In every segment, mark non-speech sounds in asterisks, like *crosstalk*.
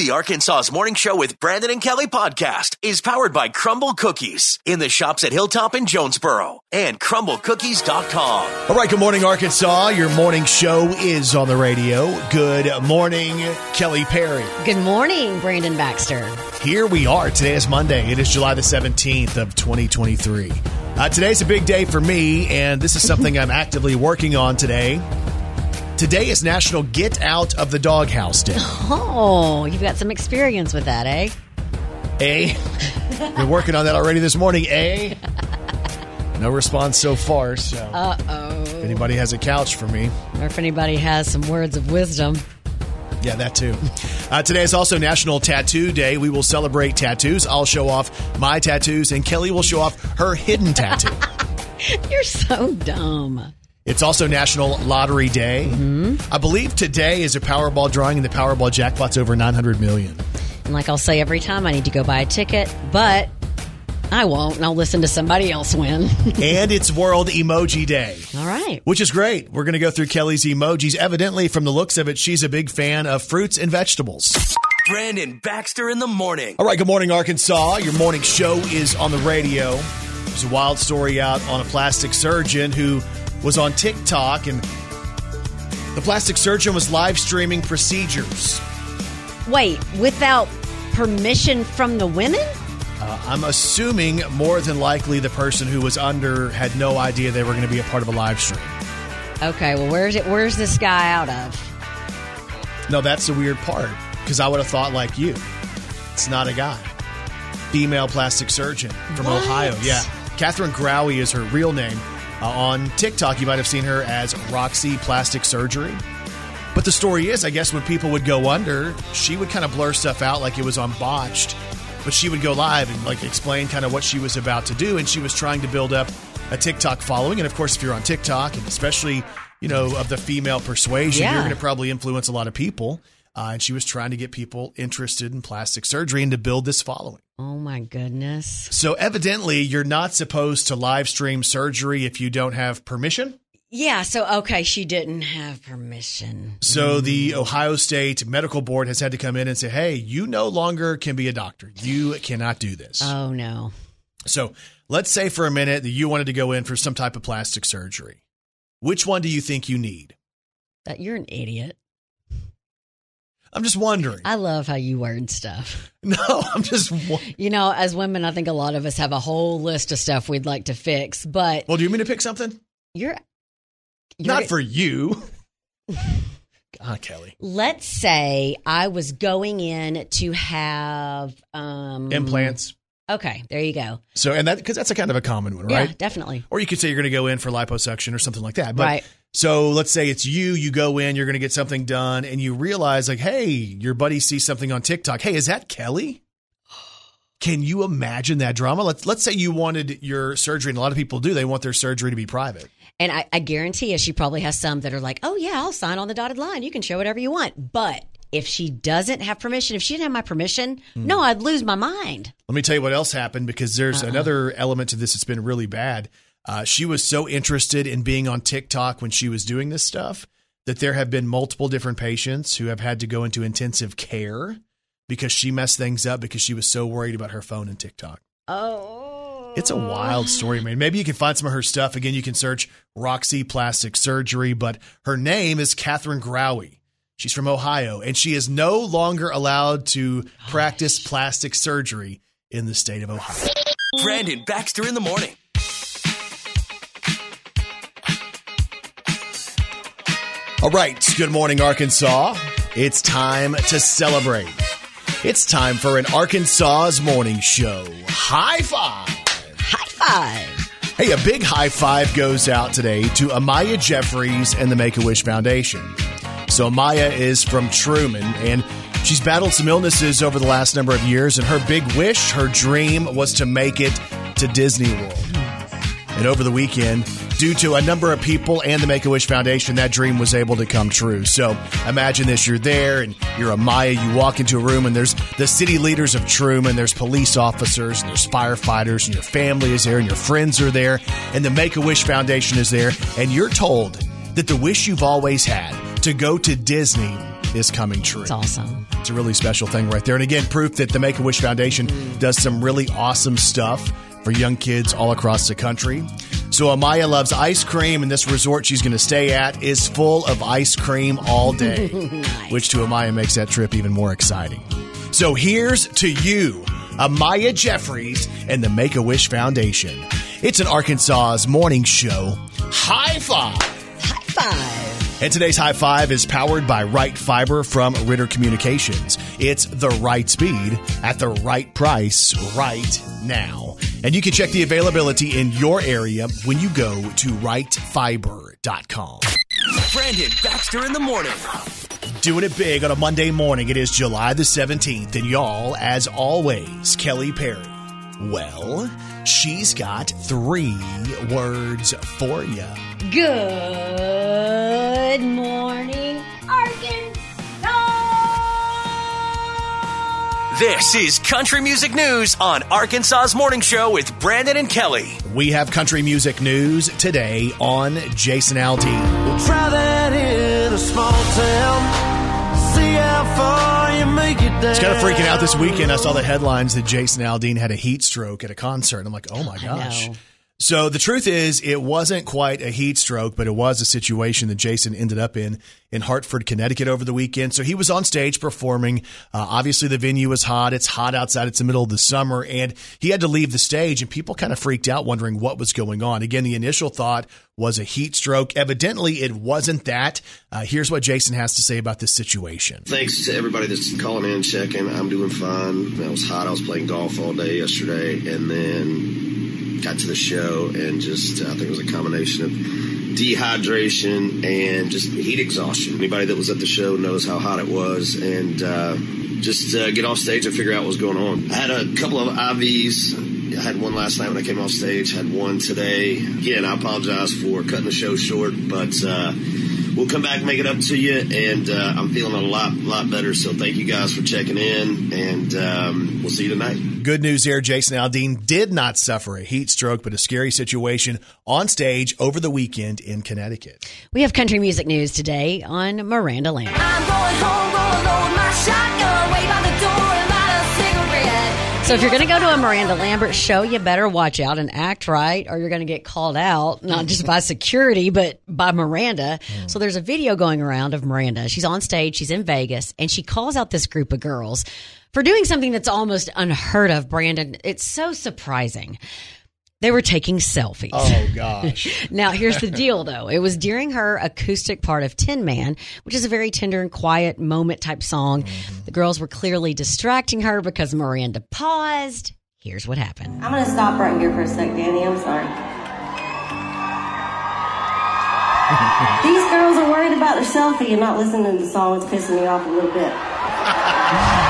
The Arkansas's Morning Show with Brandon and Kelly podcast is powered by Crumbl Cookies in the shops at Hilltop and Jonesboro and crumblcookies.com. All right, good morning, Arkansas. Your morning show is on the radio. Good morning, Kelly Perry. Good morning, Brandon Baxter. Here we are. Today is Monday. It is July the 17th of 2023. Uh, today's a big day for me, and this is something I'm actively working on today. Today is National Get Out of the Doghouse Day. Oh, you've got some experience with that, eh? A. Been working on that already this morning. eh? No response so far. So, uh oh. If anybody has a couch for me, or if anybody has some words of wisdom. Yeah, that too. Uh, today is also National Tattoo Day. We will celebrate tattoos. I'll show off my tattoos, and Kelly will show off her hidden tattoo. *laughs* You're so dumb. It's also National Lottery Day. Mm-hmm. I believe today is a Powerball drawing, and the Powerball jackpot's over 900 million. And like I'll say every time, I need to go buy a ticket, but I won't, and I'll listen to somebody else win. *laughs* and it's World Emoji Day. All right. Which is great. We're going to go through Kelly's emojis. Evidently, from the looks of it, she's a big fan of fruits and vegetables. Brandon Baxter in the morning. All right, good morning, Arkansas. Your morning show is on the radio. There's a wild story out on a plastic surgeon who was on TikTok, and the plastic surgeon was live streaming procedures. Wait, without permission from the women? Uh, I'm assuming more than likely the person who was under had no idea they were going to be a part of a live stream. Okay, well, where's it? Where's this guy out of? No, that's the weird part because I would have thought like you. It's not a guy. Female plastic surgeon from What? Ohio. Yeah, Katharine Grawe is her real name. Uh, on TikTok, you might have seen her as Roxy Plastic Surgery. But the story is, I guess when people would go under, she would kind of blur stuff out like it was on botched. But she would go live and like explain kind of what she was about to do, and she was trying to build up a TikTok following. And of course, if you're on TikTok, and especially you know of the female persuasion, Yeah. you're going to probably influence a lot of people. Uh, and she was trying to get people interested in plastic surgery and to build this following. Oh my goodness. So evidently, you're not supposed to live stream surgery if you don't have permission. Yeah, so okay, she didn't have permission. So mm. the Ohio State Medical Board has had to come in and say, "Hey, you no longer can be a doctor. You cannot do this." Oh no. so let's say for a minute that you wanted to go in for some type of plastic surgery. Which one do you think you need? That you're an idiot. I'm just wondering. I love how you word stuff. *laughs* no, I'm just. You know, as women, I think a lot of us have a whole list of stuff we'd like to fix, but Well, do you mean to pick something? you're, you're Not for you. God, *laughs* Kelly. Let's say I was going in to have um Implants. Okay, there you go. So, and that because that's a kind of a common one, right? Yeah, definitely. Or you could say you're going to go in for liposuction or something like that. But Right. so let's say it's you, you go in, you're going to get something done, and you realize, like, hey, your buddy sees something on TikTok. Hey, is that Kelly? Can you imagine that drama? Let's let's say you wanted your surgery, and a lot of people do. They want their surgery to be private. And I, I guarantee you, she probably has some that are like, "Oh yeah, I'll sign on the dotted line. You can show whatever you want." But if she doesn't have permission, if she didn't have my permission, Hmm. no, I'd lose my mind. Let me tell you what else happened because there's another element to this that's been really bad. Uh, she was so interested in being on TikTok when she was doing this stuff that there have been multiple different patients who have had to go into intensive care because she messed things up because she was so worried about her phone and TikTok. Oh, It's a wild story, man. Maybe you can find some of her stuff. Again, you can search Roxy Plastic Surgery, but her name is Katharine Grawe. She's from Ohio, and she is no longer allowed to practice plastic surgery in the state of Ohio. Brandon Baxter in the morning. All right. Good morning, Arkansas. It's time to celebrate. It's time for an Arkansas's morning show. High five. high five! Hey, a big high five goes out today to Amaya Jeffries and the Make a Wish Foundation. So, Maya is from Trumann, and she's battled some illnesses over the last number of years, and her big wish, her dream, was to make it to Disney World. And over the weekend, due to a number of people and the Make a Wish Foundation, that dream was able to come true. So imagine this you're there and you're a Maya. You walk into a room and there's the city leaders of Trumann, there's police officers, and there's firefighters, and your family is there, and your friends are there, and the Make a Wish Foundation is there. And you're told that the wish you've always had to go to Disney is coming true. It's awesome. It's a really special thing right there. And again, proof that the Make a Wish Foundation does some really awesome stuff for young kids all across the country. So Amaya loves ice cream, and this resort she's going to stay at is full of ice cream all day, *laughs* which to Amaya makes that trip even more exciting. So here's to you, Amaya Jeffries and the Make a Wish Foundation. It's an Arkansas's morning show. High five! High five. And today's high five is powered by Right Fiber from Ritter Communications. It's the right speed at the right price right now. And you can check the availability in your area when you go to rightfiber.com. Brandon Baxter in the morning. Doing it big on a Monday morning. It is July the 17th. And y'all, as always, Kelly Perry. Well, she's got three words for you. Good morning, Arkansas. This is Country Music News on Arkansas's Morning Show with Brandon and Kelly. We have country music news today on Jason Aldean. We'll try that in a small town. It's kind of freaking out this weekend. I saw the headlines that Jason Aldean had a heat stroke at a concert. I'm like, oh my gosh. So the truth is, it wasn't quite a heat stroke, but it was a situation that Jason ended up in in Hartford, Connecticut over the weekend. So he was on stage performing. Uh, obviously, the venue was hot. It's hot outside. It's the middle of the summer, and he had to leave the stage. And people kind of freaked out, wondering what was going on. Again, the initial thought was a heat stroke. Evidently, it wasn't that. Uh, here's what Jason has to say about this situation. Thanks to everybody that's calling in, checking. I'm doing fine. It was hot. I was playing golf all day yesterday, and then got to the show and just I think it was a combination of dehydration and just heat exhaustion. Anybody that was at the show knows how hot it was, and uh, just uh, get off stage and figure out what's going on. I had a couple of IVs. I had one last night when I came off stage. Had one today. Again, I apologize for cutting the show short, but uh, we'll come back and make it up to you. And uh, I'm feeling a lot, lot better. So thank you guys for checking in, and um, we'll see you tonight. Good news there. Jason Aldean did not suffer a heat stroke, but a scary situation on stage over the weekend in Connecticut. We have country music news today on Miranda Lambert. So if you're going to go to a Miranda Lambert show, you better watch out and act right, or you're going to get called out, not just by security, but by Miranda. So there's a video going around of Miranda. She's on stage, she's in Vegas, and she calls out this group of girls for doing something that's almost unheard of, Brandon. It's so surprising. They were taking selfies. Oh gosh. *laughs* Now, here's the deal, though. It was during her acoustic part of Tin Man, which is a very tender and quiet moment type song. Mm-hmm. The girls were clearly distracting her because Miranda paused. Here's what happened. I'm gonna stop right here for a sec, Danny. I'm sorry. *laughs* These girls are worried about their selfie and not listening to the song. It's pissing me off a little bit. *laughs*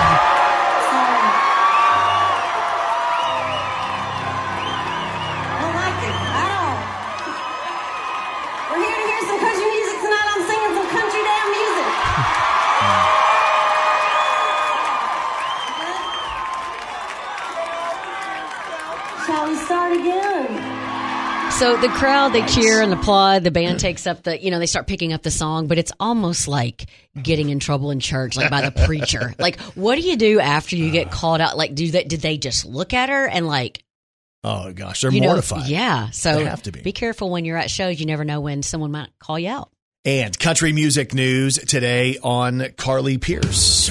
the crowd, they cheer and applaud. The band takes up the, you know, they start picking up the song, but it's almost like getting in trouble in church, like by the preacher. *laughs* Like, what do you do after you get ah. called out? Like, do they, did they just look at her and like, Oh gosh, they're you know, mortified. yeah. So They have to be. be careful when you're at shows. You never know when someone might call you out. And country music news today on Carly Pearce.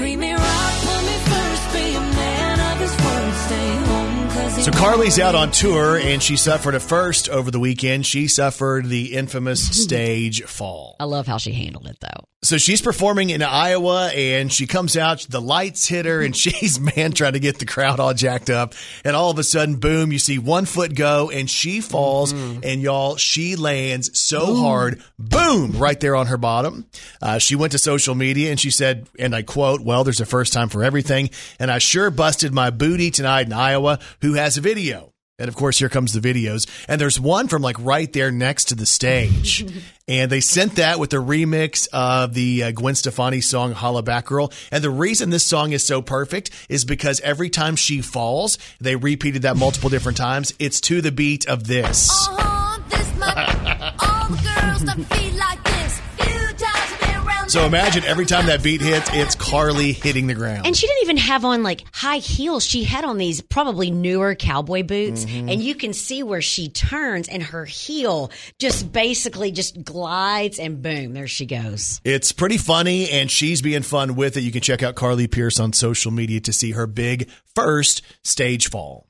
So Carly's out on tour and she suffered a first over the weekend. She suffered the infamous *laughs* stage fall. I love how she handled it though. So she's performing in Iowa and she comes out, the lights hit her and *laughs* she's, man, trying to get the crowd all jacked up. And all of a sudden, boom, you see one foot go and she falls and y'all, she lands so hard, boom, right there on her bottom. Uh, she went to social media and she said, and I quote, well, there's a first time for everything. And I sure busted my booty tonight in Iowa. Who has a video? And of course, here comes the videos. And there's one from like right there next to the stage. *laughs* and they sent that with a remix of the uh, Gwen Stefani song Hollaback Girl. And the reason this song is so perfect is because every time she falls, they repeated that multiple different times. It's to the beat of this. Uh-huh, this my *laughs* all the girls that feel like this. Few times I've been around So imagine every time that beat hits, it's Carly hitting the ground. And she didn't even have on like high heels. She had on these probably newer cowboy boots. Mm-hmm. And you can see where she turns and her heel just basically just glides and boom, there she goes. It's pretty funny, and she's being fun with it. You can check out Carly Pearce on social media to see her big first stage fall.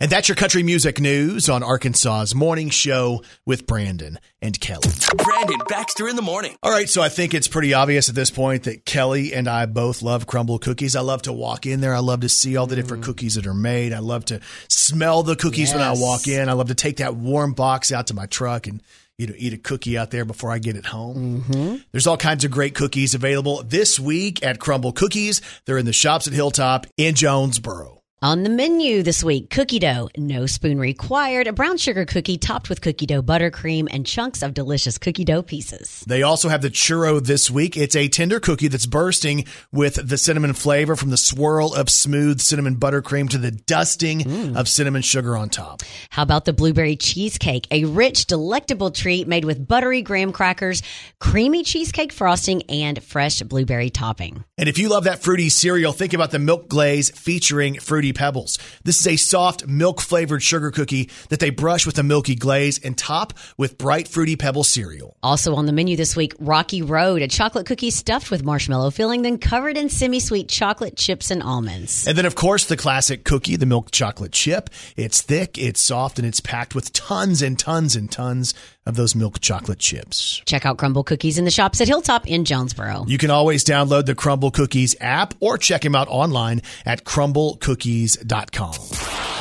And that's your country music news on Arkansas's morning show with Brandon and Kelly. Brandon Baxter in the morning. All right, so I think it's pretty obvious at this point that Kelly and I both love crumbl cookies. I love to walk in there. I love to see all the different cookies that are made. I love to smell the cookies when I walk in. I love to take that warm box out to my truck and you know eat a cookie out there before I get it home. Mm-hmm. There's all kinds of great cookies available this week at Crumbl Cookies. They're in the shops at Hilltop in Jonesboro. On the menu this week, cookie dough, no spoon required, a brown sugar cookie topped with cookie dough buttercream and chunks of delicious cookie dough pieces. They also have the churro this week. It's a tender cookie that's bursting with the cinnamon flavor from the swirl of smooth cinnamon buttercream to the dusting mm. of cinnamon sugar on top. How about the blueberry cheesecake? A rich, delectable treat made with buttery graham crackers, creamy cheesecake frosting, and fresh blueberry topping. And if you love that fruity cereal, think about the milk glaze featuring fruity pebbles. This is a soft milk flavored sugar cookie that they brush with a milky glaze and top with bright fruity pebble cereal. Also on the menu this week, Rocky Road, a chocolate cookie stuffed with marshmallow filling, then covered in semi sweet chocolate chips and almonds. And then, of course, the classic cookie, the milk chocolate chip. It's thick, it's soft, and it's packed with tons and tons and tons of those milk chocolate chips. Check out Crumbl Cookies in the shops at Hilltop in Jonesboro. You can always download the Crumbl Cookies app or check them out online at crumblcookies.com.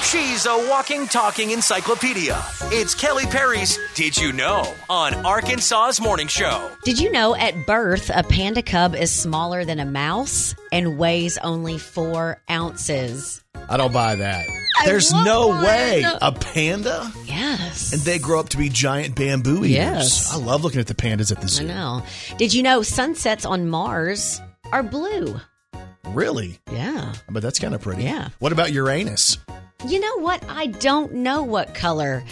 She's a walking, talking encyclopedia. It's Kelly Perry's Did You Know on Arkansas's Morning Show. Did you know at birth a panda cub is smaller than a mouse and weighs only four ounces? I don't buy that. I There's no one. way. A panda? Yes. And they grow up to be giant bamboo eaters. Yes. I love looking at the pandas at the zoo. I know. Did you know sunsets on Mars are blue? Really? Yeah. But that's kind of pretty. Yeah. What about Uranus? You know what? I don't know what color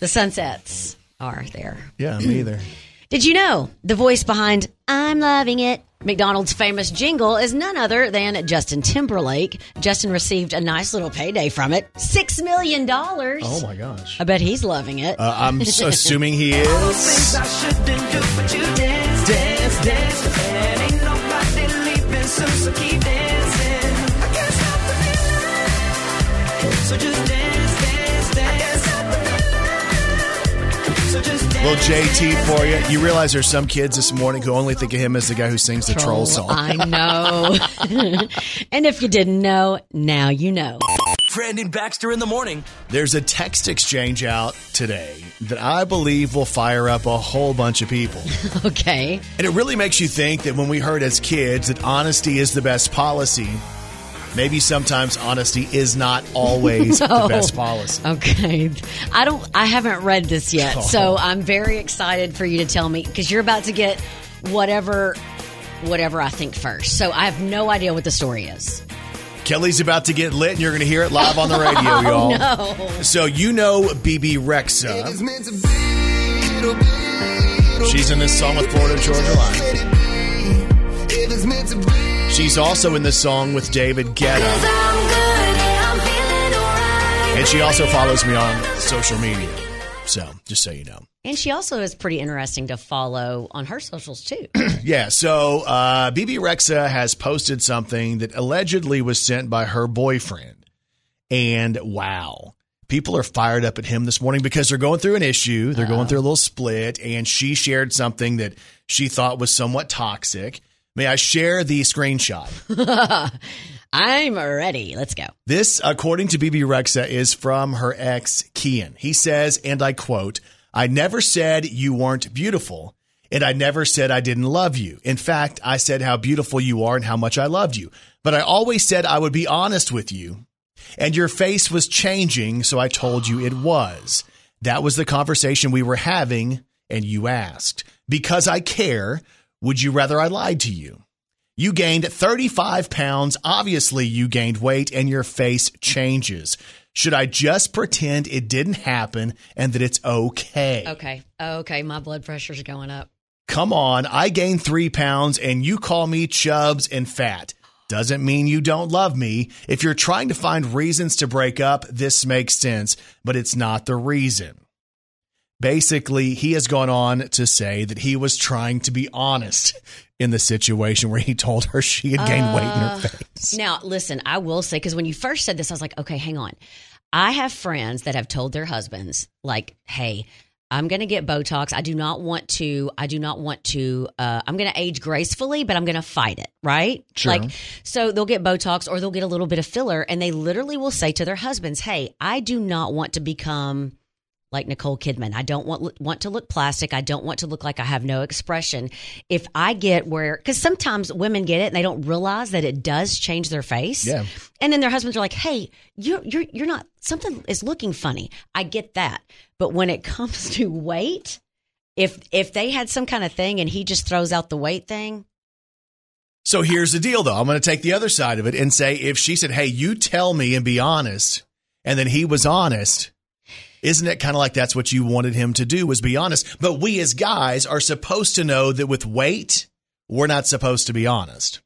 the sunsets are there. Yeah, me either. *clears throat* Did you know the voice behind I'm Loving It? McDonald's famous jingle is none other than Justin Timberlake. Justin received a nice little payday from it $6 million. Oh my gosh. I bet he's loving it. Uh, I'm s- *laughs* assuming he is. I shouldn't Little JT for you. You realize there's some kids this morning who only think of him as the guy who sings the troll song. I know. *laughs* and if you didn't know, now you know. Brandon Baxter in the morning. There's a text exchange out today that I believe will fire up a whole bunch of people. *laughs* Okay. And it really makes you think that when we heard as kids that honesty is the best policy, maybe sometimes honesty is not always *laughs* the best policy. Okay. I don't I haven't read this yet. Oh. So I'm very excited for you to tell me cuz you're about to get whatever whatever I think first. So I have no idea what the story is. Kelly's about to get lit and you're going to hear it live on the *laughs* radio, oh, y'all. Oh, No. So you know Bebe Rexha. She's in this song with Florida Georgia Line. She's also in the song with David Guetta. And she also follows me on social media. So, just so you know. And she also is pretty interesting to follow on her socials too. *clears throat* Yeah, so uh, Bebe Rexha has posted something that allegedly was sent by her boyfriend. And wow, people are fired up at him this morning because they're going through an issue. They're going through a little split, and she shared something that she thought was somewhat toxic. May I share the screenshot? *laughs* I'm ready. Let's go. This, according to Bebe Rexha, is from her ex, Keyan. He says, and I quote, I never said you weren't beautiful, and I never said I didn't love you. In fact, I said how beautiful you are and how much I loved you. But I always said I would be honest with you. And your face was changing, so I told you it was. That was the conversation we were having, and you asked. Because I care, would you rather I lied to you? You gained 35 pounds. Obviously, you gained weight and your face changes. Should I just pretend it didn't happen and that it's okay? Okay. Okay. My blood pressure's going up. Come on, I gained three pounds and you call me chubs and fat. Doesn't mean you don't love me. If you're trying to find reasons to break up, this makes sense, but it's not the reason. Basically, he has gone on to say that he was trying to be honest in the situation where he told her she had gained weight in her face. Now, listen, I will say, because when you first said this, I was like, okay, hang on. I have friends that have told their husbands, like, hey, I'm going to get Botox. I do not want to, I do not want to, uh, I'm going to age gracefully, but I'm going to fight it, right? Sure. Like, so they'll get Botox or they'll get a little bit of filler and they literally will say to their husbands, hey, I do not want to become like Nicole Kidman. I don't want want to look plastic. I don't want to look like I have no expression. If I get where, because sometimes women get it and they don't realize that it does change their face. Yeah. And then their husbands are like, "Hey, you're you're you're not something is looking funny." I get that, but when it *laughs* comes to weight, if if they had some kind of thing and he just throws out the weight thing, So here's the deal, though. I'm going to take the other side of it and say if she said, Hey, you tell me and be honest, and then he was honest, isn't it kind of like that's what you wanted him to do was be honest? But we as guys are supposed to know that with weight, we're not supposed to be honest.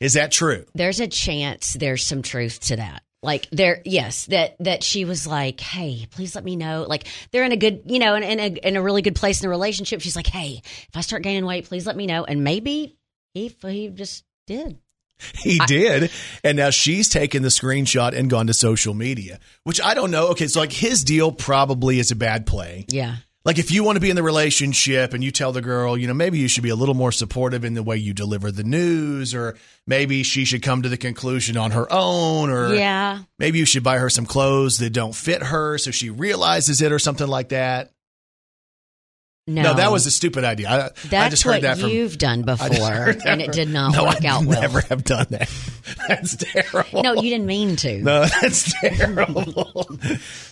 Is that true? there's a chance there's some truth to that. Like there, yes, that that she was like, "Hey, please let me know." Like they're in a good, you know, in, in a in a really good place in a relationship. She's like, "Hey, if I start gaining weight, please let me know." And maybe he he just did. *laughs* He did. And now she's taken the screenshot and gone to social media, which I don't know. Okay, so like his deal probably is a bad play. Yeah, Like if you want to be in the relationship and you tell the girl, you know, maybe you should be a little more supportive in the way you deliver the news, or maybe she should come to the conclusion on her own, or yeah. maybe you should buy her some clothes that don't fit her so she realizes it or something like that. No, No, that was a stupid idea. I, that's I just heard what that from you've done before, and it did not no, work I out well. Never have done that. *laughs* That's terrible. No, you didn't mean to. No, *laughs* that's terrible.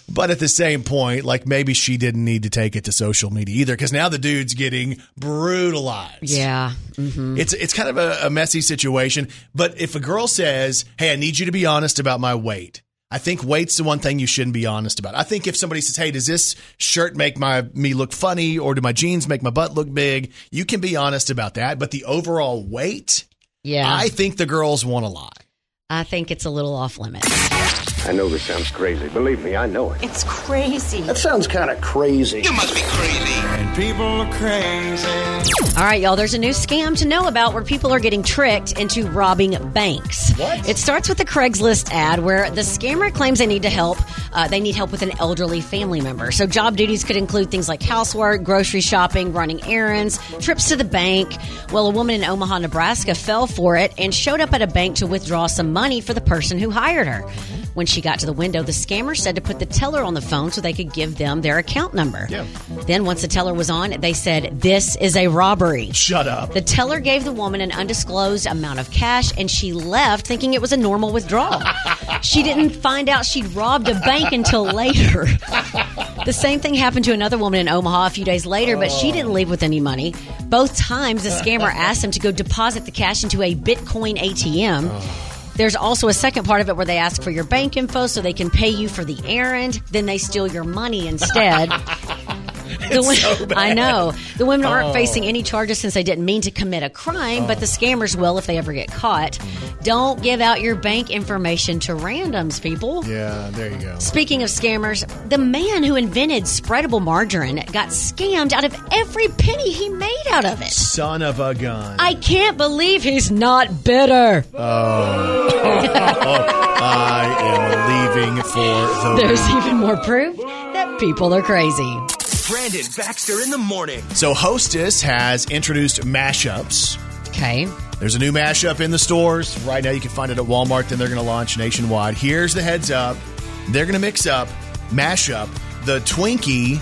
but at the same point, like maybe she didn't need to take it to social media either, because now the dude's getting brutalized. Yeah, hmm It's it's kind of a, a messy situation. But if a girl says, "Hey, I need you to be honest about my weight," I think weight's the one thing you shouldn't be honest about. I think if somebody says, "Hey, does this shirt make my me look funny, or do my jeans make my butt look big?" You can be honest about that. But the overall weight, yeah. I think the girls want a lot. I think it's a little off limits. I know this sounds crazy. Believe me, I know it. It's crazy. That sounds kind of crazy. You must be crazy. And people are crazy. All right, y'all, there's a new scam to know about where people are getting tricked into robbing banks. What? It starts with a Craigslist ad where the scammer claims they need to help. Uh, they need help with an elderly family member. So, job duties could include things like housework, grocery shopping, running errands, trips to the bank. Well, a woman in Omaha, Nebraska fell for it and showed up at a bank to withdraw some money for the person who hired her. When she got to the window, the scammer said to put the teller on the phone so they could give them their account number. Yeah. Then, once the teller was on, they said, This is a robbery. Shut up. The teller gave the woman an undisclosed amount of cash and she left thinking it was a normal withdrawal. *laughs* she didn't find out she'd robbed a bank until later. the same thing happened to another woman in Omaha a few days later, but she didn't leave with any money. Both times, the scammer asked them to go deposit the cash into a Bitcoin ATM. Oh. There's also a second part of it where they ask for your bank info so they can pay you for the errand. Then they steal your money instead. *laughs* The wo- so. I know. The women aren't Oh. facing any charges since they didn't mean to commit a crime, but the oh. scammers will if they ever get caught. Don't give out your bank information to randoms, people. Yeah, there you go. Speaking of scammers, the man who invented spreadable margarine got scammed out of every penny he made out of it. Son of a gun. I can't believe he's not bitter. Oh. *laughs* oh I am leaving for the There's even more proof that people are crazy. Brandon Baxter in the morning. So Hostess has introduced mashups. Okay. There's a new mashup in the stores. Right now you can find it at Walmart, then they're going to launch nationwide. Here's the heads up. They're going to mix up, mashup the Twinkie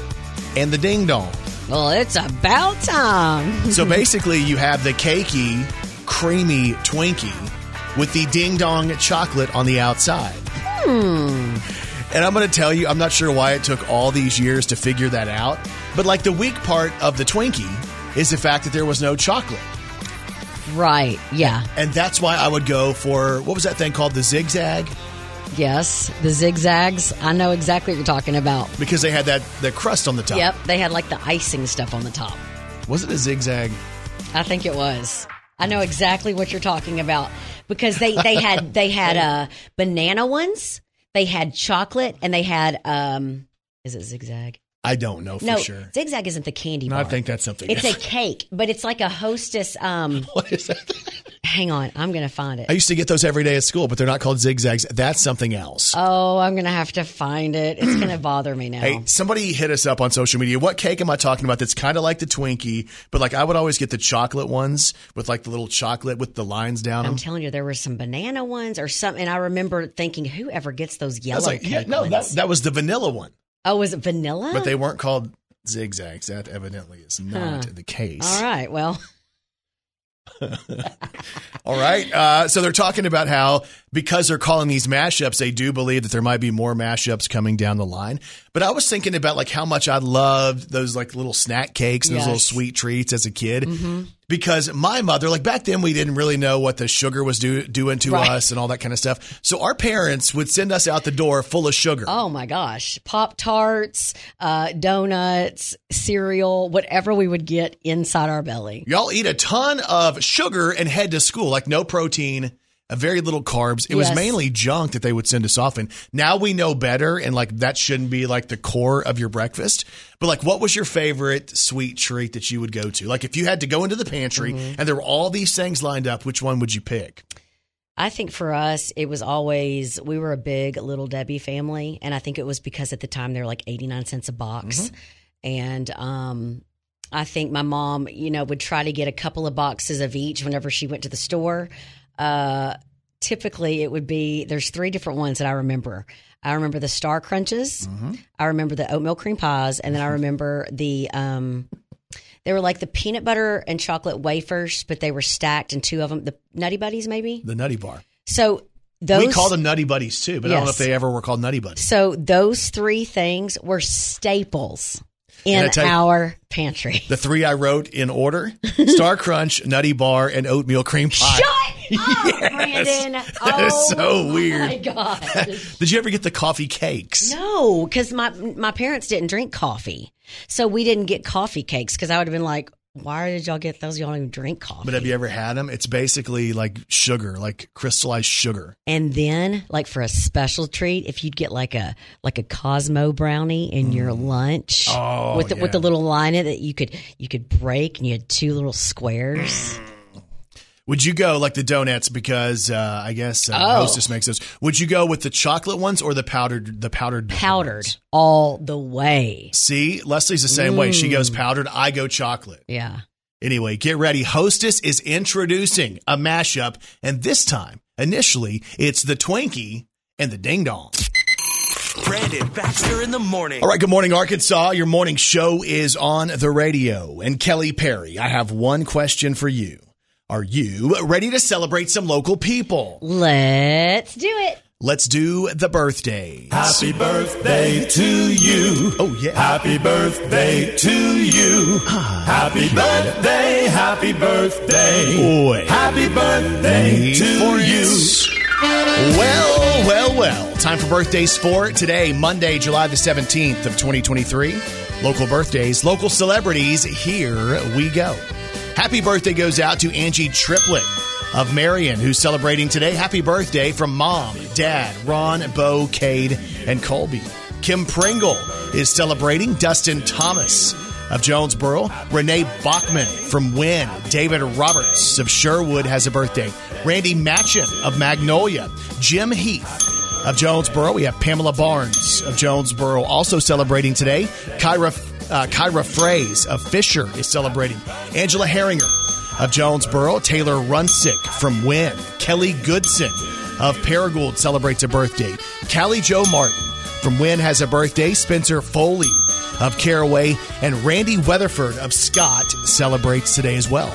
and the Ding Dong. Well, it's about time. *laughs* So basically you have the cakey, creamy Twinkie with the Ding Dong chocolate on the outside. Hmm. And I'm going to tell you, I'm not sure why it took all these years to figure that out. But like the weak part of the Twinkie is the fact that there was no chocolate. Right. Yeah. And that's why I would go for what was that thing called? The zigzag? Yes. The zigzags. I know exactly what you're talking about. Because they had that the crust on the top. Yep. They had like the icing stuff on the top. Was it a zigzag? I think it was. I know exactly what you're talking about because they they had they had *laughs* uh banana ones, they had chocolate, and they had um is it zigzag? I don't know for no, sure. zigzag isn't the candy No, bar. I think that's something. it's a cake, but it's like a hostess. Um, *laughs* what is that? hang on, I'm gonna find it. I used to get those every day at school, but they're not called zigzags. That's something else. Oh, I'm gonna have to find it. It's gonna *clears throat* bother me now. Hey, somebody hit us up on social media. What cake am I talking about that's kind of like the Twinkie, but like I would always get the chocolate ones with like the little chocolate with the lines down I'm them. telling you, there were some banana ones or something. And I remember thinking, whoever gets those I yellow was like, yeah, no, that, that was the vanilla one, oh, was it vanilla? but they weren't called zigzags. That evidently is not Huh. the case. All right. Well, *laughs* All right. Uh, so they're talking about how because they're calling these mashups, they do believe that there might be more mashups coming down the line. But I was thinking about like how much I loved those like little snack cakes and those little sweet treats as a kid. Because my mother, like back then, we didn't really know what the sugar was do, doing to Right. us and all that kind of stuff. So our parents would send us out the door full of sugar. oh my gosh, Pop Tarts, uh, donuts, cereal, whatever we would get inside our belly. Y'all eat a ton of sugar and head to school, like no protein, very little carbs. It was mainly junk that they would send us off in. Now we know better, and like that shouldn't be like the core of your breakfast. But like, what was your favorite sweet treat that you would go to? Like, if you had to go into the pantry Mm-hmm. and there were all these things lined up, which one would you pick? I think for us, it was always, we were a big Little Debbie family. And I think it was because at the time they were like 89 cents a box. And, um, I think my mom, you know, would try to get a couple of boxes of each whenever she went to the store. Uh, typically, it would be there's three different ones that I remember. I remember the Star Crunches, I remember the oatmeal cream pies, and then I remember the um, they were like the peanut butter and chocolate wafers, but they were stacked in two of them. The Nutty Buddies, maybe. The Nutty Bar. So those we call them Nutty Buddies too, but I don't know if they ever were called Nutty Buddies. So those three things were staples in our pantry. The three I wrote in order: *laughs* Star Crunch, Nutty Bar, and oatmeal cream pie. Shut Oh, *laughs* up, Brandon! That oh is so weird. my god! *laughs* Did you ever get the coffee cakes? no, because my my parents didn't drink coffee, so we didn't get coffee cakes. Because I would have been like, "Why did y'all get those? Y'all don't even drink coffee." But have you ever had them? It's basically like sugar, like crystallized sugar. and then, like for a special treat, if you'd get like a like a Cosmo brownie in mm. your lunch Oh, with the, yeah. with the little line in it that you could you could break, and you had two little squares. *sniffs* Would you go like the donuts because uh, I guess uh, Oh. Hostess makes those? Would you go with the chocolate ones or the powdered the powdered powdered ones? all the way. See, Leslie's the same way. She Mm. goes powdered. I go chocolate. Yeah. Anyway, get ready. Hostess is introducing a mashup, and this time, initially, it's the Twinkie and the Ding Dong. Brandon Baxter in the morning. All right, good morning, Arkansas. Your morning show is on the radio. And Kelly Perry, I have one question for you. Are you ready to celebrate some local people? Let's do it. Let's do the birthday. Happy birthday to you. Oh, yeah. Happy birthday to you. Ah. Happy birthday, happy birthday. Boy. Happy birthday to for you. Well, well, well. Time for birthdays for today, Monday, July the 17th of 2023. Local birthdays, local celebrities. Here we go. Happy birthday goes out to Angie Triplet of Marion, who's celebrating today. Happy birthday from mom, dad, Ron, Bo, Cade, and Colby. Kim Pringle is celebrating. Dustin Thomas of Jonesboro. Renee Bachman from Wynne. David Roberts of Sherwood has a birthday. Randy Matchin of Magnolia. Jim Heath of Jonesboro. We have Pamela Barnes of Jonesboro also celebrating today. Kyra, uh, Kyra Fraze of Fisher is celebrating. Angela Herringer of Jonesboro. Taylor Runsick from Wynne. Kelly Goodson of Paragould celebrates a birthday. Callie Joe Martin from Wynne has a birthday. Spencer Foley of Caraway and Randy Weatherford of Scott celebrates today as well.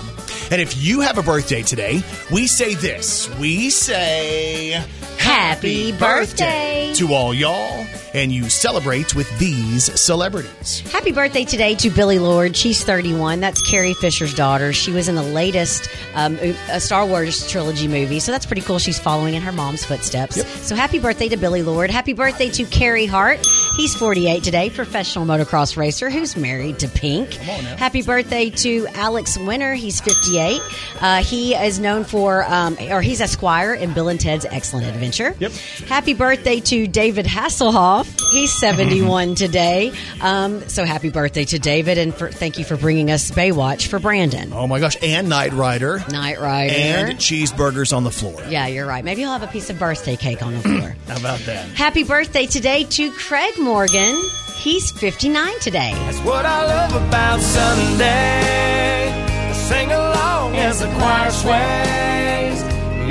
And if you have a birthday today, we say this. We say Happy birthday. to all y'all and you celebrate with these celebrities. Happy birthday today to Billie Lourd. She's 31. That's Carrie Fisher's daughter. She was in the latest um, a Star Wars trilogy movie, so that's pretty cool. She's following in her mom's footsteps. So happy birthday to Billie Lourd. Happy birthday to Carey Hart. He's 48 today, professional motocross racer who's married to Pink. Happy birthday to Alex Winter. He's 58. Uh, he is known for, um, or he's a squire in Bill and Ted's Excellent Adventure. Yep. Happy birthday to David Hasselhoff. He's 71 *laughs* today. Um, so happy birthday to David, and for, thank you for bringing us Baywatch for Brandon. Oh my gosh, and Knight Rider. Knight Rider. And cheeseburgers on the floor. yeah, you're right. Maybe he'll have a piece of birthday cake on the floor. *clears throat* How about that? Happy birthday today to Craig Morgan. He's 59 today. That's what I love about Sunday. Sing along as the choir sways.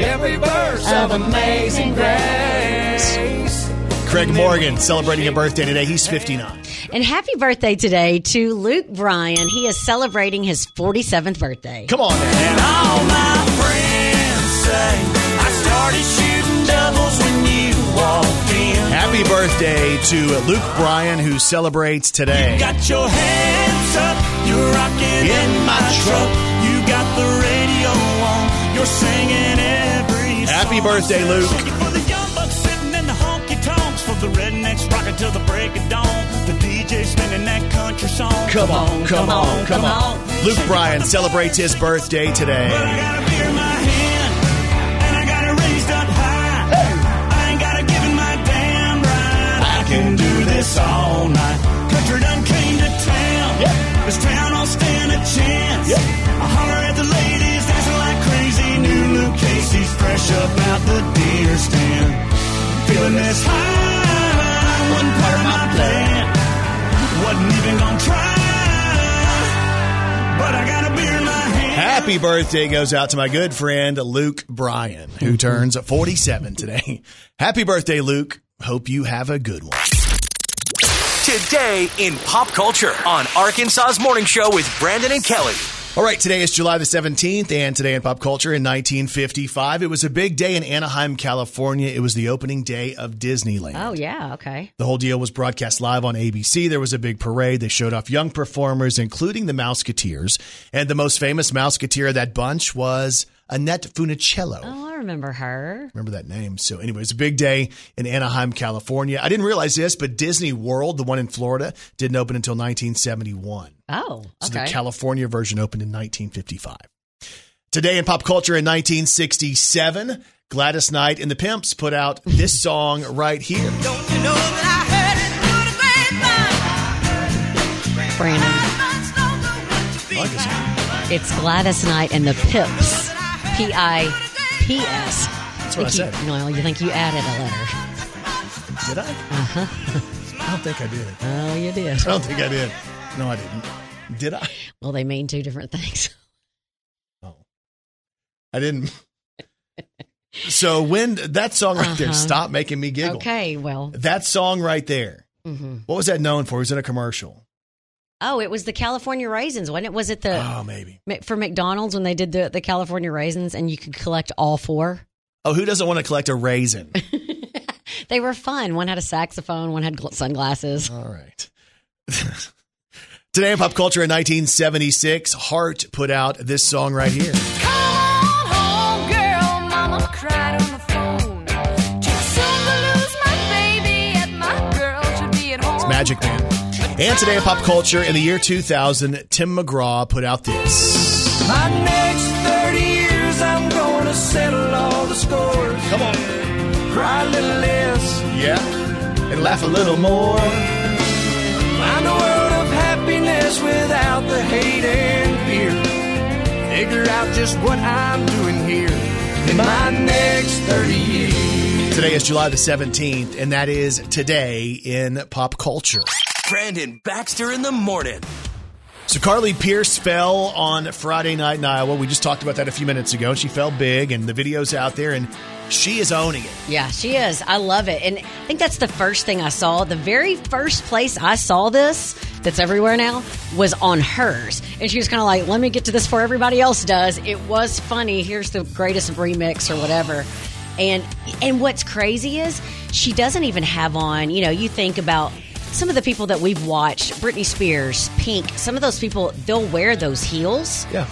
Every verse of Amazing Grace. Craig Morgan celebrating a birthday today. He's 59. And happy birthday today to Luke Bryan. He is celebrating his 47th birthday. Come on, man. And all my friends say I started shooting doubles when you walked in. Happy birthday to Luke Bryan, who celebrates today. You Got your hands up, you're rocking In in, my my truck. You got the radio on, you're singing every Happy song. birthday, Luke. The rednecks rocking till the break of dawn. The DJ spinning that country song. Come on, come on, come on. Luke Bryan celebrates his birthday today. got a beer in my hand, and I got it raised up high. I ain't got to give it my damn right. I can do this all night. Country done came to town. This town don't stand a chance. I holler at the ladies dancing like crazy. New Luke Casey's fresh up out the deer stand. Feeling this high, Happy birthday goes out to my good friend Luke Bryan, who mm-hmm. turns 47 today. *laughs* Happy birthday, Luke. Hope you have a good one. Today in pop culture on Arkansas's Morning Show with Brandon and Kelly. All right, today is July the 17th, and today in pop culture in 1955, it was a big day in Anaheim, California. It was the opening day of Disneyland. Oh, yeah, okay. The whole deal was broadcast live on ABC. There was a big parade. They showed off young performers, including the Mouseketeers. And the most famous Mouseketeer of that bunch was Annette Funicello. Oh, I remember her. Remember that name. So, anyway, it's a big day in Anaheim, California. I didn't realize this, but Disney World, the one in Florida, didn't open until 1971. Oh, So the California version opened in 1955. Today in pop culture in 1967, Gladys Knight and the Pimps put out this song right here. Don't you know that I heard it through the grapevine? Brandon. I like this song. It's Gladys Knight and the Pips. P I P S. That's what I said. No, you think you added a letter. Did I? Uh-huh. I don't think I did. Oh, you did. I don't think I did. No, I didn't. Did I? Well, they mean two different things. *laughs* Oh. I didn't. So when that song right there, Uh-huh. stop making me giggle. Okay, well. That song right there. hmm What was that known for? It was in a commercial. Oh, it was the California raisins, wasn't it? Was it the Oh, maybe. for McDonald's when they did the, the California raisins and you could collect all four? Oh, who doesn't want to collect a raisin? *laughs* They were fun. One had a saxophone, one had gl- sunglasses. All right. *laughs* Today in pop culture in 1976, Heart put out this song right here. Home, girl. Mama cried on the phone. Too soon to lose my baby, and my girl should be at home. It's Magic Man. And today in pop culture in the year 2000, Tim McGraw put out this. My next 30 years, I'm gonna settle all the scores. Come on. Cry a little less, Yeah. And laugh a little more. find a world of happiness without the hate and fear. Figure out just what I'm doing here in my next 30 years. Today is July the 17th, and that is today in pop culture. Brandon Baxter in the morning. So Carly Pearce fell on Friday night in Iowa. We just talked about that a few minutes ago. She fell big, and the video's out there, and she is owning it. Yeah, she is. I love it. And I think that's the first thing I saw. The very first place I saw this, that's everywhere now, was on hers. And she was kind of like, let me get to this before everybody else does. It was funny. Here's the greatest remix or whatever. And and what's crazy is she doesn't even have on, you know, you think about some of the people that we've watched, Britney Spears, Pink, some of those people, they'll wear those heels. Yeah.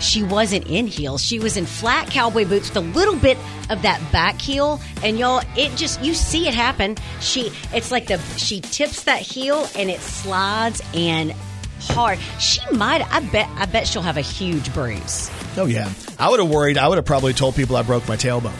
she wasn't in heels. She was in flat cowboy boots with a little bit of that back heel. And y'all, it just, you see it happen. She, it's like the, she tips that heel and it slides and hard. She might, I bet, I bet she'll have a huge bruise. Oh yeah, I would have worried. I would have probably told people I broke my tailbone.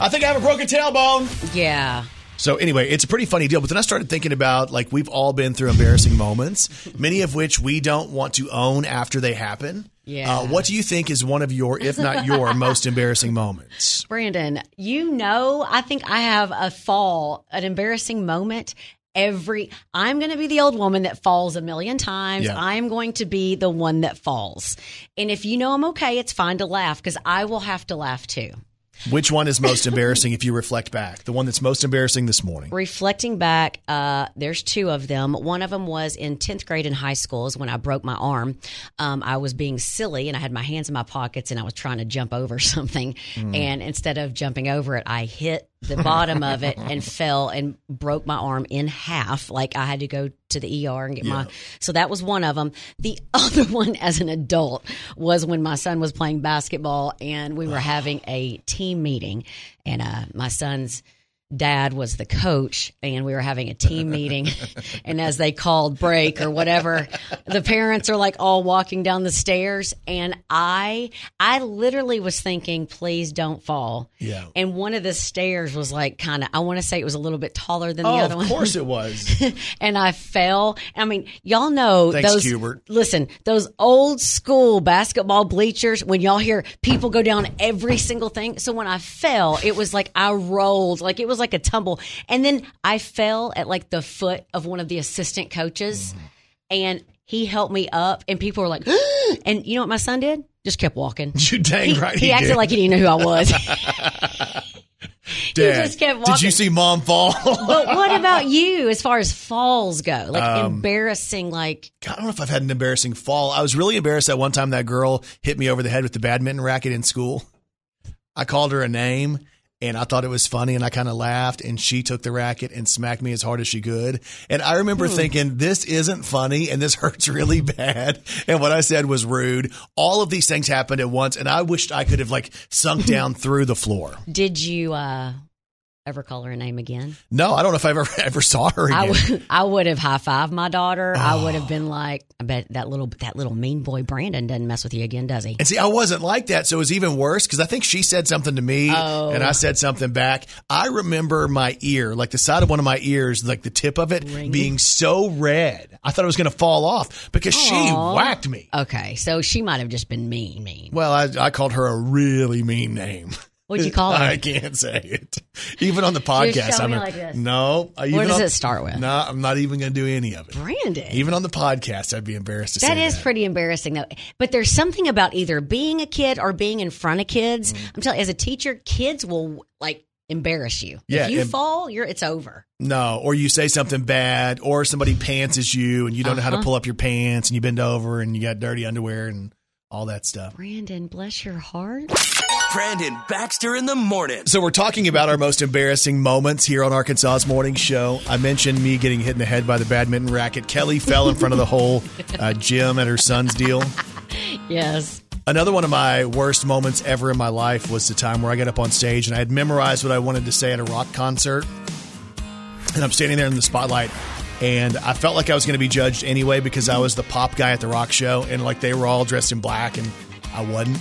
I think I have a broken tailbone. Yeah. So anyway, it's a pretty funny deal. But then I started thinking about like we've all been through embarrassing moments, many of which we don't want to own after they happen. Yeah. Uh, what do you think is one of your, if not your, *laughs* most embarrassing moments? Brandon, you know, I think I have a fall, an embarrassing moment. Every, I'm going to be the old woman that falls a million times. Yeah. I'm going to be the one that falls. And if you know I'm okay, it's fine to laugh because I will have to laugh too. Which one is most embarrassing if you reflect back? The one that's most embarrassing this morning. Reflecting back, uh, there's two of them. One of them was in 10th grade in high school, is when I broke my arm. Um, I was being silly and I had my hands in my pockets and I was trying to jump over *laughs* something. And instead of jumping over it, I hit the bottom of it and *laughs* fell and broke my arm in half. Like I had to go to the ER and get my. So that was one of them. The *laughs* other one, as an adult, was when my son was playing basketball and we were having a team meeting, and uh, my son's dad was the coach and we were having a team meeting *laughs* and as they called break or whatever the parents are like all walking down the stairs and i i literally was thinking please don't fall Yeah. and one of the stairs was like kind of i want to say it was a little bit taller than the Oh, other of one of course it was. *laughs* and I fell. I mean, y'all know Thanks, those. Hubert. Listen, those old school basketball bleachers. When y'all hear people go down every single thing. So when I fell, it was like I rolled, like it was like a tumble, and then I fell at like the foot of one of the assistant coaches, and he helped me up, and people were like, *gasps* and you know what my son did? Just kept walking. *laughs* You dang He, right. he he acted did. like he didn't know who I was. *laughs* *laughs* Dad, just kept walking. Did you see mom fall? but what about you as far as falls go? Like Um, embarrassing, like God, I don't know if I've had an embarrassing fall. I was really embarrassed that one time that girl hit me over the head with the badminton racket in school. I called her a name and I thought it was funny and I kind of laughed and she took the racket and smacked me as hard as she could. And I remember thinking, this isn't funny and this *laughs* hurts really bad. And what I said was rude. All of these things happened at once and I wished I could have like sunk *laughs* down through the floor. Did you uh, ever call her a name again? No, I don't know if I ever, *laughs* ever saw her again. I would, have high fived my daughter. I oh. would have been like, I bet that little that little mean boy Brandon doesn't mess with you again, does he? And see, I wasn't like that, so it was even worse because I think she said something to me Oh. and I said something back. I remember my ear, like the side of one of my ears, like the tip of it being so red. I thought it was going to fall off because she whacked me. Okay, so she might have just been mean, mean. Well, I, I called her a really mean name. *laughs* What'd you call her? *laughs* I can't say it. Even on the podcast. I'm like this. No. I- even does on- it start with? No, I'm not even going to do any of it. Brandon. Even on the podcast, I'd be embarrassed to That say is that. pretty embarrassing, though. But there's something about either being a kid or being in front of kids. Mm-hmm. I'm telling you, as a teacher, kids will like embarrass you. Yeah, if you and- fall, you're it's over. No, or you say something bad, or somebody pants's you and you don't know how Uh-huh. to pull up your pants and you bend over and you got dirty underwear and all that stuff. Brandon, bless your heart. Brandon Baxter in the morning. So we're talking about our most embarrassing moments here on Arkansas's morning show. I mentioned me getting hit in the head by the badminton racket. Kelly fell in front of the whole uh, gym at her son's deal. Yes. Another one of my worst moments ever in my life was the time where I got up on stage and I had memorized what I wanted to say at a rock concert. And I'm standing there in the spotlight and I felt like I was going to be judged anyway because I was the pop guy at the rock show and like they were all dressed in black and I wasn't.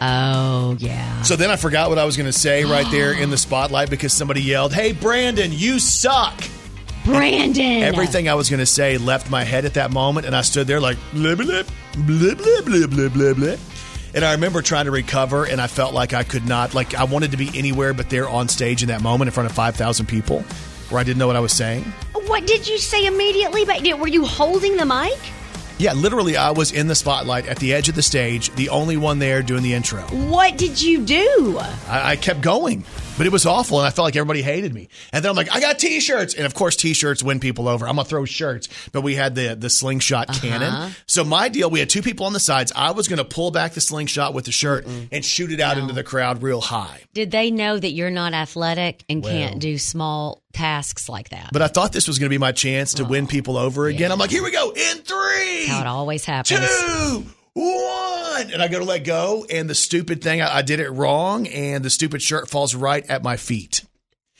Oh yeah. So then I forgot what I was going to say right there in the spotlight because somebody yelled, Hey, Brandon, you suck. Brandon. Everything I was going to say left my head at that moment, and I stood there like blah blah blah blah blah blah blah blah. And I remember trying to recover, and I felt like I could not, like I wanted to be anywhere but there on stage in that moment in front of five thousand people, where I didn't know what I was saying. What did you say immediately? But were you holding the mic? Yeah, literally, I was in the spotlight at the edge of the stage, the only one there doing the intro. What did you do? I, I kept going, but it was awful, and I felt like everybody hated me. And then I'm like, I got T-shirts, and of course, T-shirts win people over. I'm gonna throw shirts, but we had the the slingshot uh-huh. cannon. So my deal, we had two people on the sides. I was gonna pull back the slingshot with the shirt mm. and shoot it out into the crowd real high. Did they know that you're not athletic and can't do small tasks like that? But I thought this was gonna be my chance to oh. win people over again. I'm like, here we go in three, How it always happens. two, one, and I go to let go, and the stupid thing, I, I did it wrong, and the stupid shirt falls right at my feet.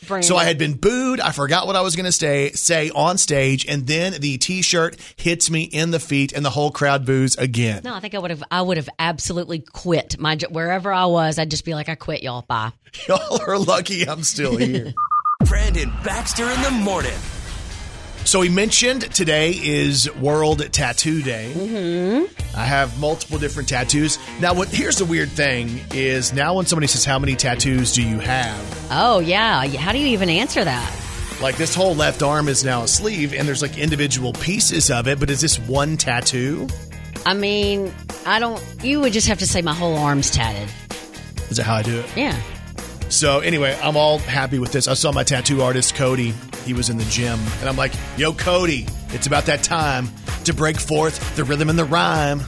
Brandon. So I had been booed. I forgot what I was going to say, say on stage, and then the T-shirt hits me in the feet, and the whole crowd boos again. No, I think I would have. I would have absolutely quit my jo- wherever I was. I'd just be like, I quit, y'all. Bye. *laughs* Y'all are lucky I'm still here. *laughs* Brandon Baxter in the morning. So he mentioned today is World Tattoo Day. Mm-hmm. I have multiple different tattoos. Now, what here's the weird thing is now when somebody says how many tattoos do you have, Oh yeah. How do you even answer that? like this whole left arm is now a sleeve, and there's like individual pieces of it, but is this one tattoo? I mean, I don't. You would just have to say my whole arm's tatted. Is that how I do it? Yeah. So anyway, I'm all happy with this. I saw my tattoo artist Cody. He was in the gym, and I'm like, "Yo, Cody, it's about that time to break forth the rhythm and the rhyme."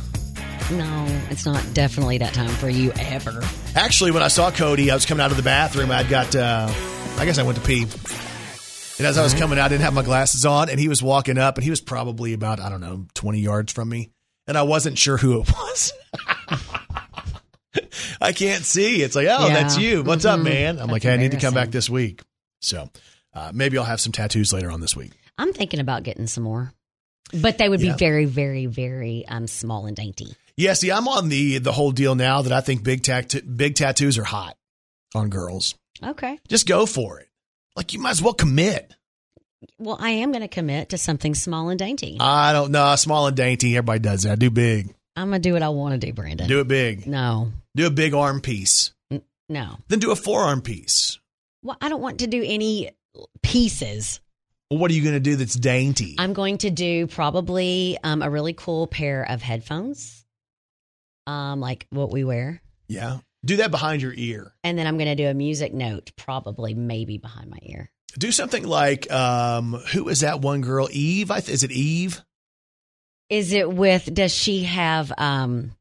No, it's not definitely that time for you ever. Actually, when I saw Cody, I was coming out of the bathroom. I'd got, uh, I guess I went to pee. And as I was coming out, I didn't have my glasses on, and he was walking up, and he was probably about, I don't know, 20 yards from me. And I wasn't sure who it *laughs* was. I can't see. It's like, oh, Yeah. that's you. What's up, Mhm. man? I'm like, That's hey, I need to come back this week. So uh, maybe I'll have some tattoos later on this week. I'm thinking about getting some more, but they would Yeah. be very, very, very um small and dainty. Yeah, see, I'm on the the whole deal now that I think big tattoo big tattoos are hot on girls. Okay. Just go for it. Like you might as well commit. Well, I am going to commit to something small and dainty. I don't know. Small and dainty. Everybody does that. Do big. I'm going to do what I want to do, Brandon. Do it big. No, Do a big arm piece. no. Then do a forearm piece. Well, I don't want to do any pieces. What are you going to do that's dainty? I'm going to do probably um, a really cool pair of headphones, um, like what we wear. yeah. Do that behind your ear. And then I'm going to do a music note, probably maybe behind my ear. Do something like um, who is that one girl? Eve. I th- is it Eve? Is it with? Does she have um,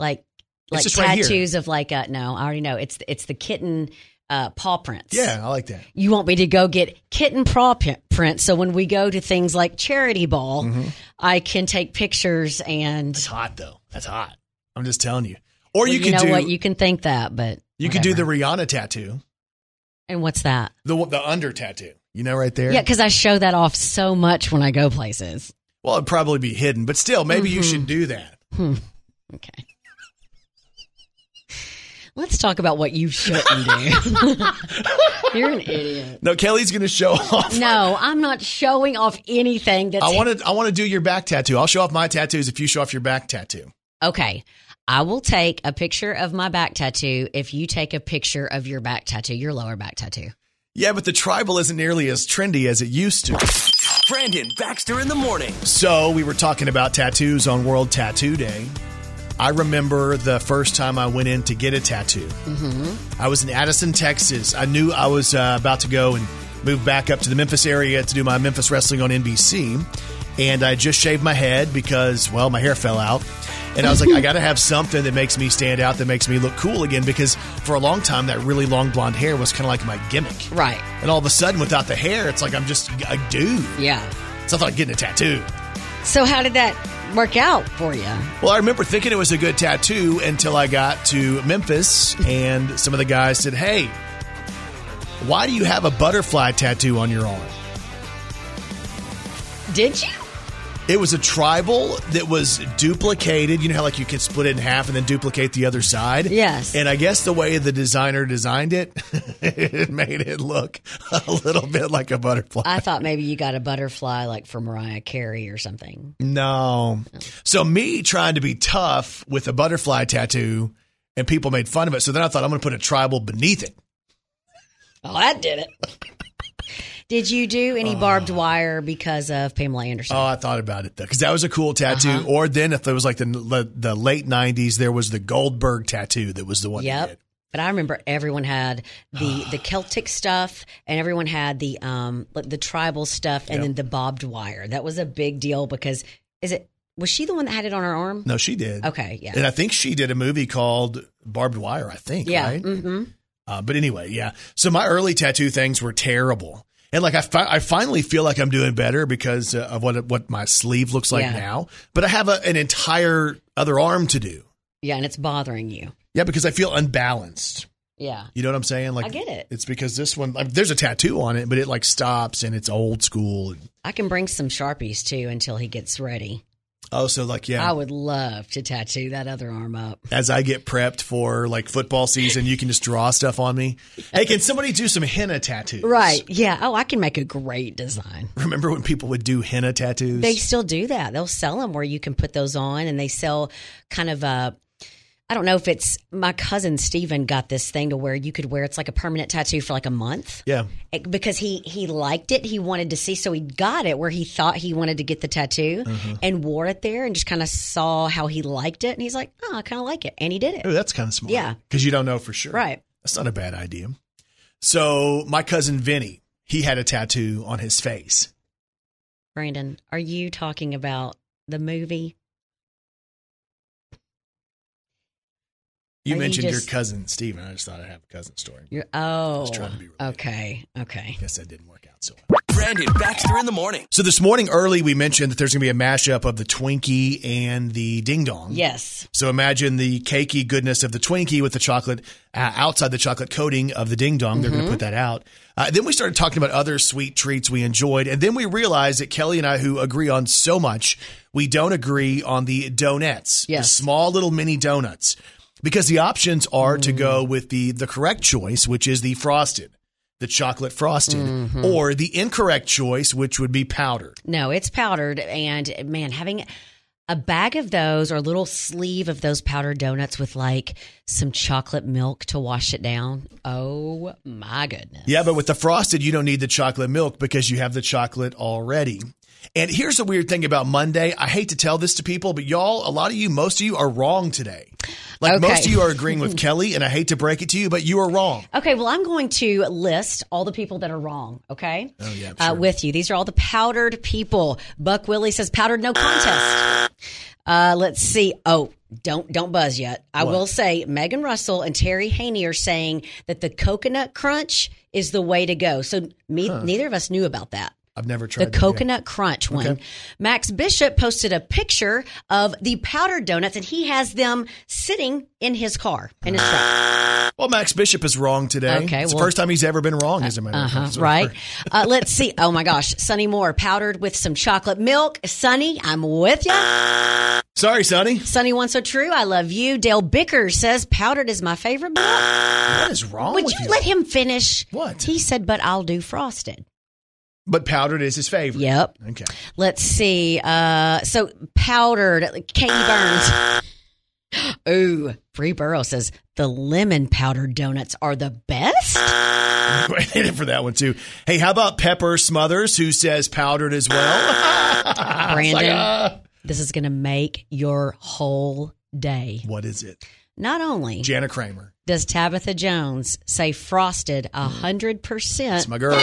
like like just right tattoos of like a? No, I already know. It's it's the kitten uh, paw prints. Yeah, I like that. You want me to go get kitten paw prints, so when we go to things like charity ball, Mm-hmm. I can take pictures and. It's hot though. That's hot. I'm just telling you. Or Well, you could know do what you can think that, but you could do the. Rihanna tattoo, and what's that? the the under tattoo. You know, right there. Yeah, because I show that off so much when I go places. Well, it'd probably be hidden, but still, maybe you Mm-hmm. should do that. *laughs* Okay. Let's talk about what you shouldn't do. *laughs* You're an idiot. No, Kelly's going to show off. No, I'm not showing off anything that's I want to. I want to do your back tattoo. I'll show off my tattoos if you show off your back tattoo. Okay. I will take a picture of my back tattoo if you take a picture of your back tattoo, your lower back tattoo. Yeah, but the tribal isn't nearly as trendy as it used to. Brandon Baxter in the morning. So we were talking about tattoos on World Tattoo Day. I remember the first time I went in to get a tattoo. Mm-hmm. I was in Addison, Texas. I knew I was uh, about to go and move back up to the Memphis area to do my Memphis wrestling on NBC. And I just shaved my head because, well, my hair fell out. And I was like, I *laughs* got to have something that makes me stand out, that makes me look cool again. Because for a long time, that really long blonde hair was kind of like my gimmick. Right. And all of a sudden, without the hair, it's like I'm just a dude. Yeah. So I thought getting a tattoo. So how did that work out for you? Well, I remember thinking it was a good tattoo until I got to Memphis and some of the guys said, Hey, why do you have a butterfly tattoo on your arm? Did you? It was a tribal that was duplicated. You know how like you can split it in half and then duplicate the other side? Yes. And I guess the way the designer designed it, *laughs* it made it look *laughs* a little bit like a butterfly. I thought maybe you got a butterfly like for Mariah Carey or something. No. So me trying to be tough with a butterfly tattoo and people made fun of it. So then I thought I'm going to put a tribal beneath it. Oh, that did it. Did you do any barbed wire because of Pamela Anderson? Oh, I thought about it though, because that was a cool tattoo. Or then if it was like the, the late '90s, there was the Goldberg tattoo that was the one. Yep. Did. But I remember everyone had the *sighs* the Celtic stuff, and everyone had the um the tribal stuff, and Yep. then the barbed wire. That was a big deal because is it was she the one that had it on her arm? No, she did. Okay, yeah, And I think she did a movie called Barb Wire. I think. yeah. Right. hmm Uh, but anyway, yeah. So my early tattoo things were terrible. And like I, fi- I finally feel like I'm doing better because uh, of what what my sleeve looks like Yeah. now. But I have a, an entire other arm to do. Yeah, and it's bothering you. Yeah, because I feel unbalanced. Yeah. You know what I'm saying? Like I get it. It's because this one I mean, there's a tattoo on it, but it like stops and it's old school. I can bring some Sharpies too until he gets ready. Oh, so like yeah. I would love to tattoo that other arm up. as I get prepped for like football season, you can just draw stuff on me. Hey, can somebody do some henna tattoos? Right. Yeah. Oh, I can make a great design. Remember when people would do henna tattoos? They still do that. They'll sell them where you can put those on, and they sell kind of a. I don't know if it's my cousin Steven got this thing to where you could wear it's like a permanent tattoo for like a month. yeah. It- because he he liked it, he wanted to see, so he got it where he thought he wanted to get the tattoo Uh-huh. and wore it there, and just kind of saw how he liked it, and he's like, oh, I kind of like it, and he did it. Oh, that's kind of smart. Yeah. Because you don't know for sure. Right. That's not a bad idea. So my cousin Vinny, he had a tattoo on his face. Brandon, are you talking about the movie? You Are you mentioned just- your cousin Steven. I just thought I'd have a cousin story. You're, oh, trying to be related. okay, okay. Guess that didn't work out so well. Brandon Baxter in the morning. So this morning early, we mentioned that there's going to be a mashup of the Twinkie and the Ding Dong. Yes. So imagine the cakey goodness of the Twinkie with the chocolate uh, outside the chocolate coating of the Ding Dong. They're going to put that out. Uh, then we started talking about other sweet treats we enjoyed, and then we realized that Kelly and I, who agree on so much, we don't agree on the donuts. Yes. the small little mini donuts, because the options are to go mm. with the the correct choice, which is the frosted. The chocolate frosted, mm-hmm. or the incorrect choice, which would be powdered. No, it's powdered, and man, having a bag of those or a little sleeve of those powdered donuts with like some chocolate milk to wash it down. Oh my goodness! Yeah, but with the frosted, you don't need the chocolate milk because you have the chocolate already. And here's the weird thing about Monday. I hate to tell this to people, but y'all, a lot of you, most of you are wrong today. Like Okay. most of you are agreeing with Kelly, and I hate to break it to you, but you are wrong. Okay, well, I'm going to list all the people that are wrong. Okay. Oh, yeah, uh, sure. with you. These are all the powdered people. Buck Willie says powdered, no contest. Uh, let's see. Oh, don't don't buzz yet. I What? will say Megan Russell and Terry Haney are saying that the coconut crunch is the way to go. So me, neither of us knew about that. I've never The tried yet. coconut crunch one. Max Bishop posted a picture of the powdered donuts, and he has them sitting in his car in his truck. Well, Max Bishop is wrong today. Okay, it's well- the first time he's ever been wrong, as a matter of Uh-huh, fact. Right. Uh, let's see. Oh my gosh, Sunny Moore powdered with some chocolate milk. Sunny, I'm with you. Sorry, Sonny. Sunny one so true. I love you. Dale Bicker says powdered is my favorite. Milk. What is wrong Would with you you? let him finish? What? he said? But I'll do frosted. But powdered is his favorite. Yep. Okay. Let's see. Uh, so powdered. Katie Burns. *gasps* Ooh, Free Burrow says the lemon powdered donuts are the best. *laughs* *laughs* Waited for that one too. Hey, how about Pepper Smothers, who says powdered as well? *laughs* Brandon, uh, this is going to make your whole day. what is it? Not only Jana Kramer. does Tabitha Jones say frosted a hundred It's percent, my girl.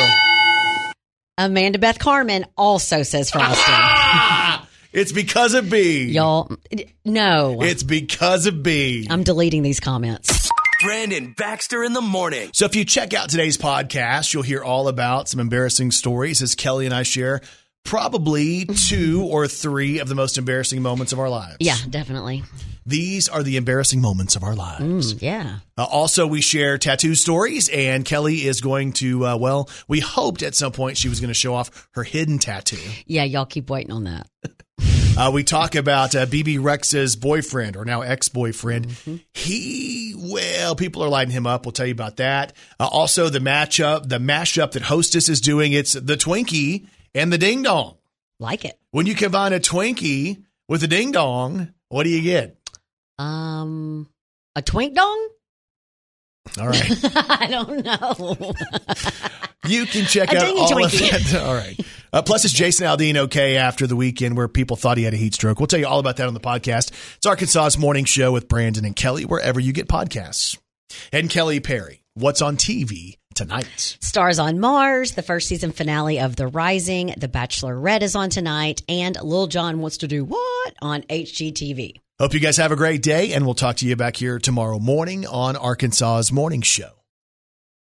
Amanda Beth Carmen also says frosted. *laughs* It's because of B. Y'all, no, It's because of B. I'm deleting these comments. Brandon Baxter in the morning. So if you check out today's podcast, you'll hear all about some embarrassing stories as Kelly and I share probably two or three of the most embarrassing moments of our lives. Yeah, definitely. These are the embarrassing moments of our lives. Mm, yeah. Uh, also, we share tattoo stories, and Kelly is going to, uh, well, we hoped at some point she was going to show off her hidden tattoo. Yeah, y'all keep waiting on that. *laughs* Uh, we talk about uh, Bebe Rexha's boyfriend, or now ex boyfriend. He, well, people are lighting him up. We'll tell you about that. Uh, also, the matchup, the mashup that Hostess is doing. It's the Twinkie and the Ding Dong. Like it. When you combine a Twinkie with a Ding Dong, what do you get? Um, a twink dong? All right. *laughs* I don't know. *laughs* You can check out all Twinkie. of that. *laughs* All right. Uh, plus, it's Jason Aldean okay after the weekend where people thought he had a heat stroke. We'll tell you all about that on the podcast. It's Arkansas's morning show with Brandon and Kelly, wherever you get podcasts. And Kelly Perry, what's on TV tonight? Stars on Mars, the first season finale of The Rising, The Bachelorette is on tonight, and Lil Jon wants to do what on HGTV. Hope you guys have a great day, and we'll talk to you back here tomorrow morning on Arkansas's morning show.